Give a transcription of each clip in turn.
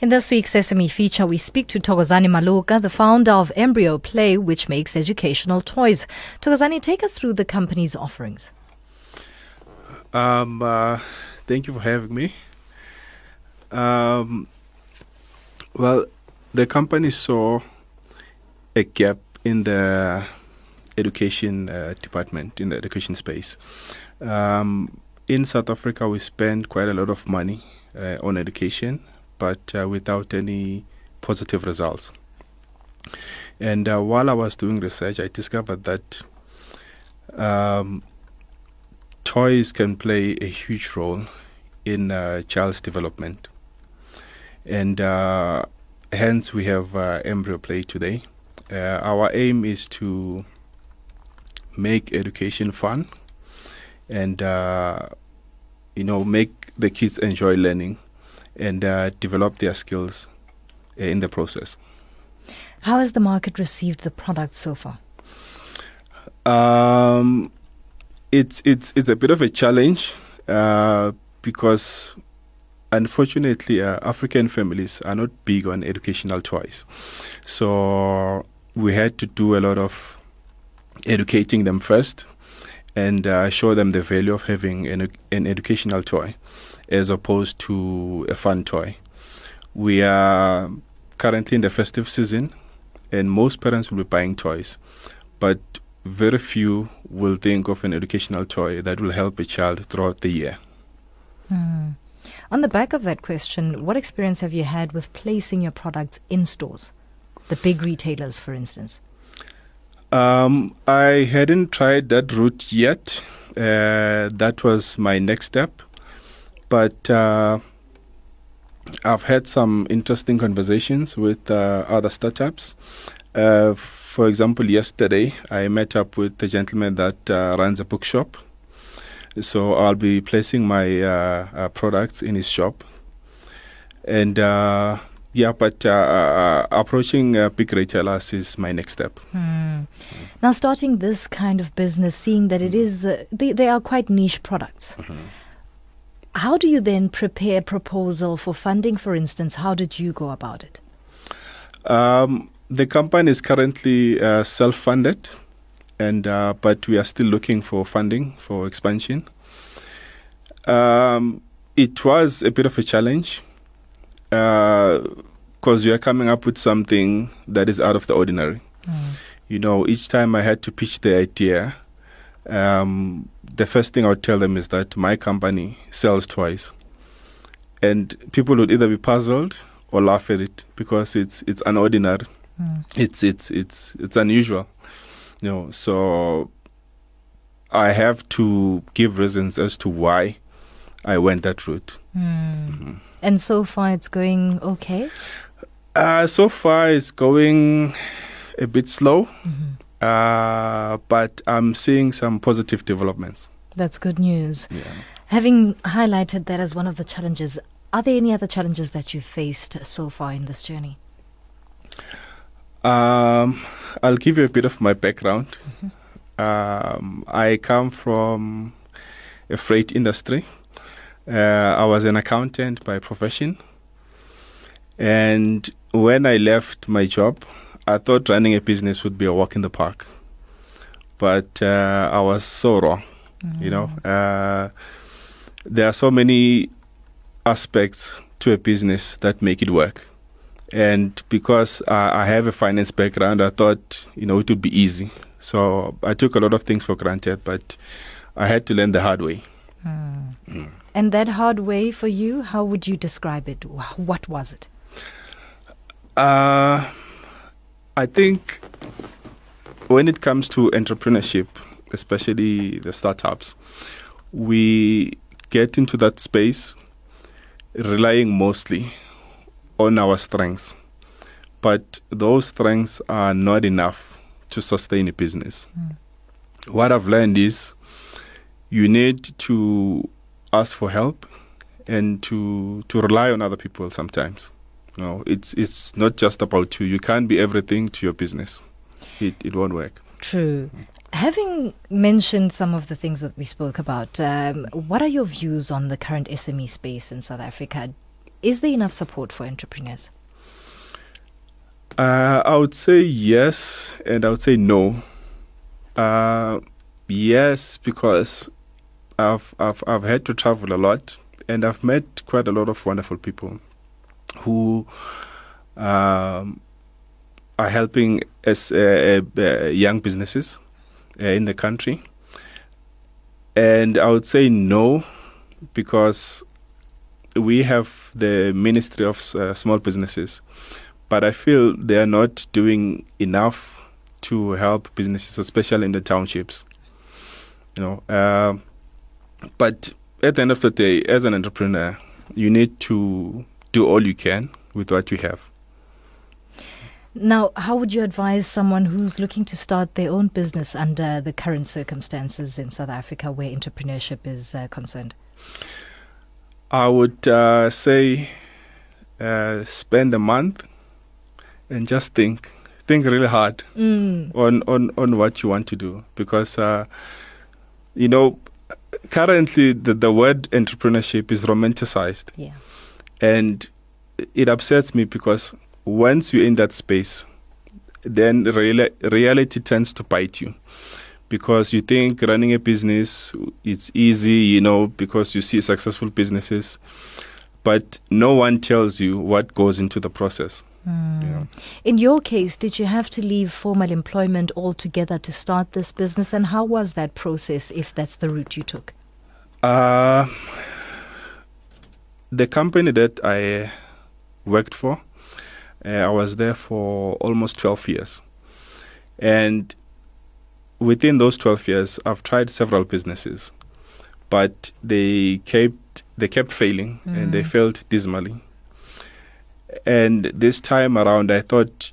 In this week's SME feature, we speak to Thokozane Maloka, the founder of Embryo Play, which makes educational toys. Thokozane, take us through the company's offerings. Um, uh, thank you for having me. Um, well, the company saw a gap in the education uh, department, in the education space. Um, in South Africa, we spend quite a lot of money uh, on education but uh, without any positive results. And uh, while I was doing research, I discovered that um, toys can play a huge role in a child's development. And uh, hence, we have uh, Embryo Play today. Uh, our aim is to make education fun and, uh, you know, make the kids enjoy learning and uh, develop their skills uh, in the process. How has the market received the product so far? Um, it's it's it's a bit of a challenge uh, because unfortunately uh, African families are not big on educational toys, so we had to do a lot of educating them first and uh, show them the value of having an, an educational toy as opposed to a fun toy. We are currently in the festive season, and most parents will be buying toys, but very few will think of an educational toy that will help a child throughout the year. Mm. On the back of that question, what experience have you had with placing your products in stores? The big retailers, for instance. Um, I hadn't tried that route yet. Uh, that was my next step but uh, I've had some interesting conversations with uh, other startups. Uh, for example, yesterday I met up with a gentleman that uh, runs a bookshop. So I'll be placing my uh, uh, products in his shop. And yeah, but approaching big retailers is my next step. Hmm. Now, starting this kind of business, seeing that it is, they, they are quite niche products. Mm-hmm how do you then prepare a proposal for funding, for instance? How did you go about it? Um, the company is currently uh, self-funded, and uh, but we are still looking for funding for expansion. Um, it was a bit of a challenge because uh, we are coming up with something that is out of the ordinary. Mm. You know, each time I had to pitch the idea, um, the first thing I would tell them is that my company sells twice, and people would either be puzzled or laugh at it because it's it's unordinary, mm. it's it's it's it's unusual, you know. So I have to give reasons as to why I went that route. Mm. Mm-hmm. And so far, it's going okay. Uh, so far, it's going a bit slow. Mm-hmm. Uh, but I'm seeing some positive developments. That's good news. Yeah. Having highlighted that as one of the challenges, are there any other challenges that you've faced so far in this journey? Um, I'll give you a bit of my background. Mm-hmm. Um, I come from a freight industry. Uh, I was an accountant by profession. And when I left my job, I thought running a business would be a walk in the park, but uh, I was so wrong. Mm. You know, mm. uh, there are so many aspects to a business that make it work, and because I have a finance background, I thought you know it would be easy. So I took a lot of things for granted, but I had to learn the hard way. Mm. Mm. And that hard way for you, how would you describe it? What was it? Uh, I think when it comes to entrepreneurship, especially the startups, we get into that space relying mostly on our strengths. But those strengths are not enough to sustain a business. Mm. What I've learned is you need to ask for help and to to rely on other people sometimes. No, it's it's not just about you. You can't be everything to your business. It it won't work. True. Having mentioned some of the things that we spoke about, um, what are your views on the current SME space in South Africa? Is there enough support for entrepreneurs? Uh, I would say yes, and I would say no. Uh, yes, because I've, I've I've had to travel a lot, and I've met quite a lot of wonderful people who um, are helping as uh, uh, young businesses uh, in the country. And I would say no, because we have the Ministry of uh, Small Businesses, but I feel they are not doing enough to help businesses, especially in the townships. You know, uh, but at the end of the day, as an entrepreneur, you need to do all you can with what you have. Now, how would you advise someone who's looking to start their own business under the current circumstances in South Africa where entrepreneurship is uh, concerned? I would uh, say uh, spend a month and just think, think really hard Mm. on, on, on what you want to do because, uh, you know, currently the, the word entrepreneurship is romanticized Yeah. And it upsets me because once you're in that space, then reali- reality tends to bite you because you think running a business it's easy, you know, because you see successful businesses, but no one tells you what goes into the process. Mm. You know. In your case, did you have to leave formal employment altogether to start this business? And how was that process if that's the route you took? Uh, the company that I worked for, uh, I was there for almost 12 years. And within those 12 years, I've tried several businesses, but they kept they kept failing and they Mm. failed dismally. And this time around, I thought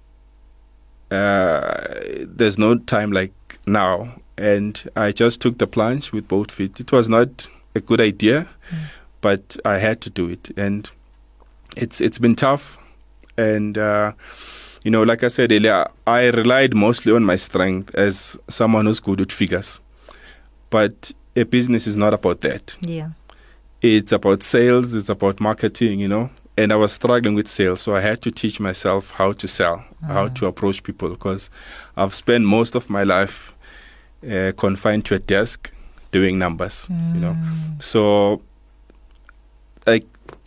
uh, there's no time like now, and I just took the plunge with both feet. It was not a good idea, Mm. But I had to do it, and it's it's been tough. And uh, you know, like I said earlier, I relied mostly on my strength as someone who's good with figures. But a business is not about that. Yeah. It's about sales. It's about marketing. You know. And I was struggling with sales, so I had to teach myself how to sell, how Ah. to approach people, because I've spent most of my life uh, confined to a desk doing numbers. You know. Mm. So,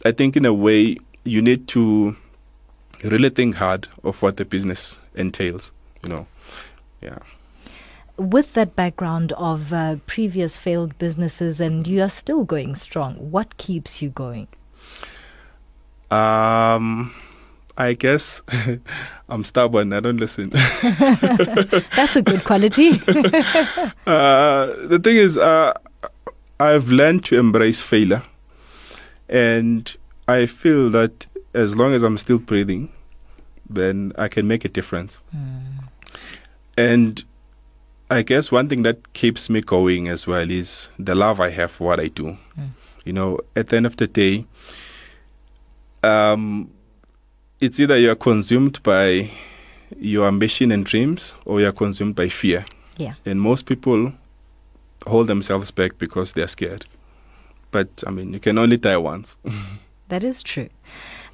I think in a way you need to really think hard of what the business entails. You know, yeah. With that background of uh, previous failed businesses and you are still going strong, what keeps you going? Um, I guess I'm stubborn. I don't listen. That's a good quality. uh, the thing is, uh, I've learned to embrace failure, and I feel that as long as I'm still breathing, then I can make a difference. Mm. And I guess one thing that keeps me going as well is the love I have for what I do. Mm. You know, at the end of the day, um, it's either you're consumed by your ambition and dreams or you're consumed by fear. Yeah. And most people hold themselves back because they're scared. But I mean, you can only die once. That is true.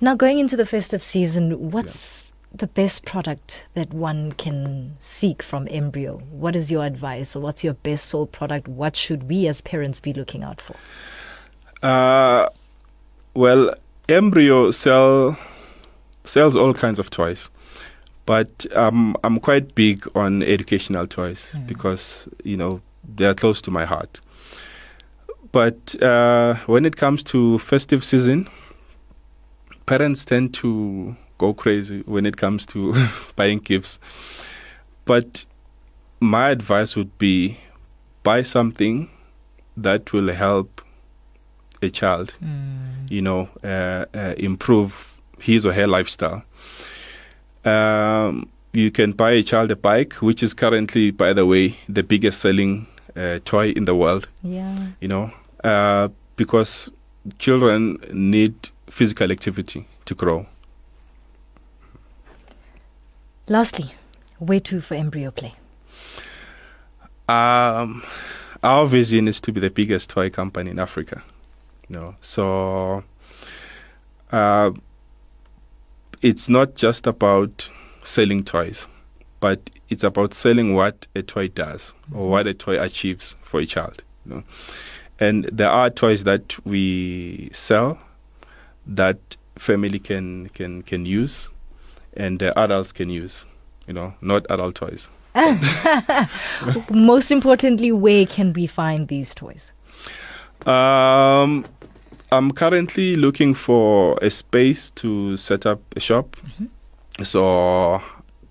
Now, going into the festive season, what's the best product that one can seek from Embryo? What is your advice, or what's your best sold product? What should we as parents be looking out for? Uh, well, Embryo sell sells all kinds of toys, but um, I'm quite big on educational toys Mm. because you know they are close to my heart. But uh, when it comes to festive season, parents tend to go crazy when it comes to buying gifts. But my advice would be buy something that will help a child you know, uh, uh, improve his or her lifestyle. Um, you can buy a child a bike, which is currently, by the way, the biggest selling uh, toy in the world. Yeah. You know, uh, because children need physical activity to grow. Lastly, where to for Embryo Play? Um, our vision is to be the biggest toy company in Africa. You know, so uh, it's not just about selling toys, but it's about selling what a toy does or what a toy achieves for a child. You know? And there are toys that we sell that family can can can use, and uh, adults can use. You know, not adult toys. Most importantly, where can we find these toys? Um, I'm currently looking for a space to set up a shop. So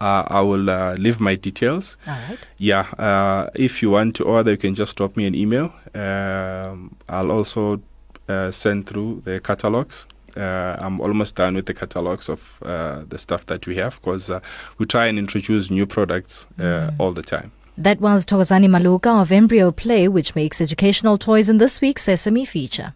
uh, I will uh, leave my details. All right. Yeah, uh, if you want to order, you can just drop me an email. Um, I'll also uh, send through the catalogs. Uh, I'm almost done with the catalogs of uh, the stuff that we have because uh, we try and introduce new products uh, all the time. That was Thokozane Maloka of Embryo Play, which makes educational toys in this week's SME feature.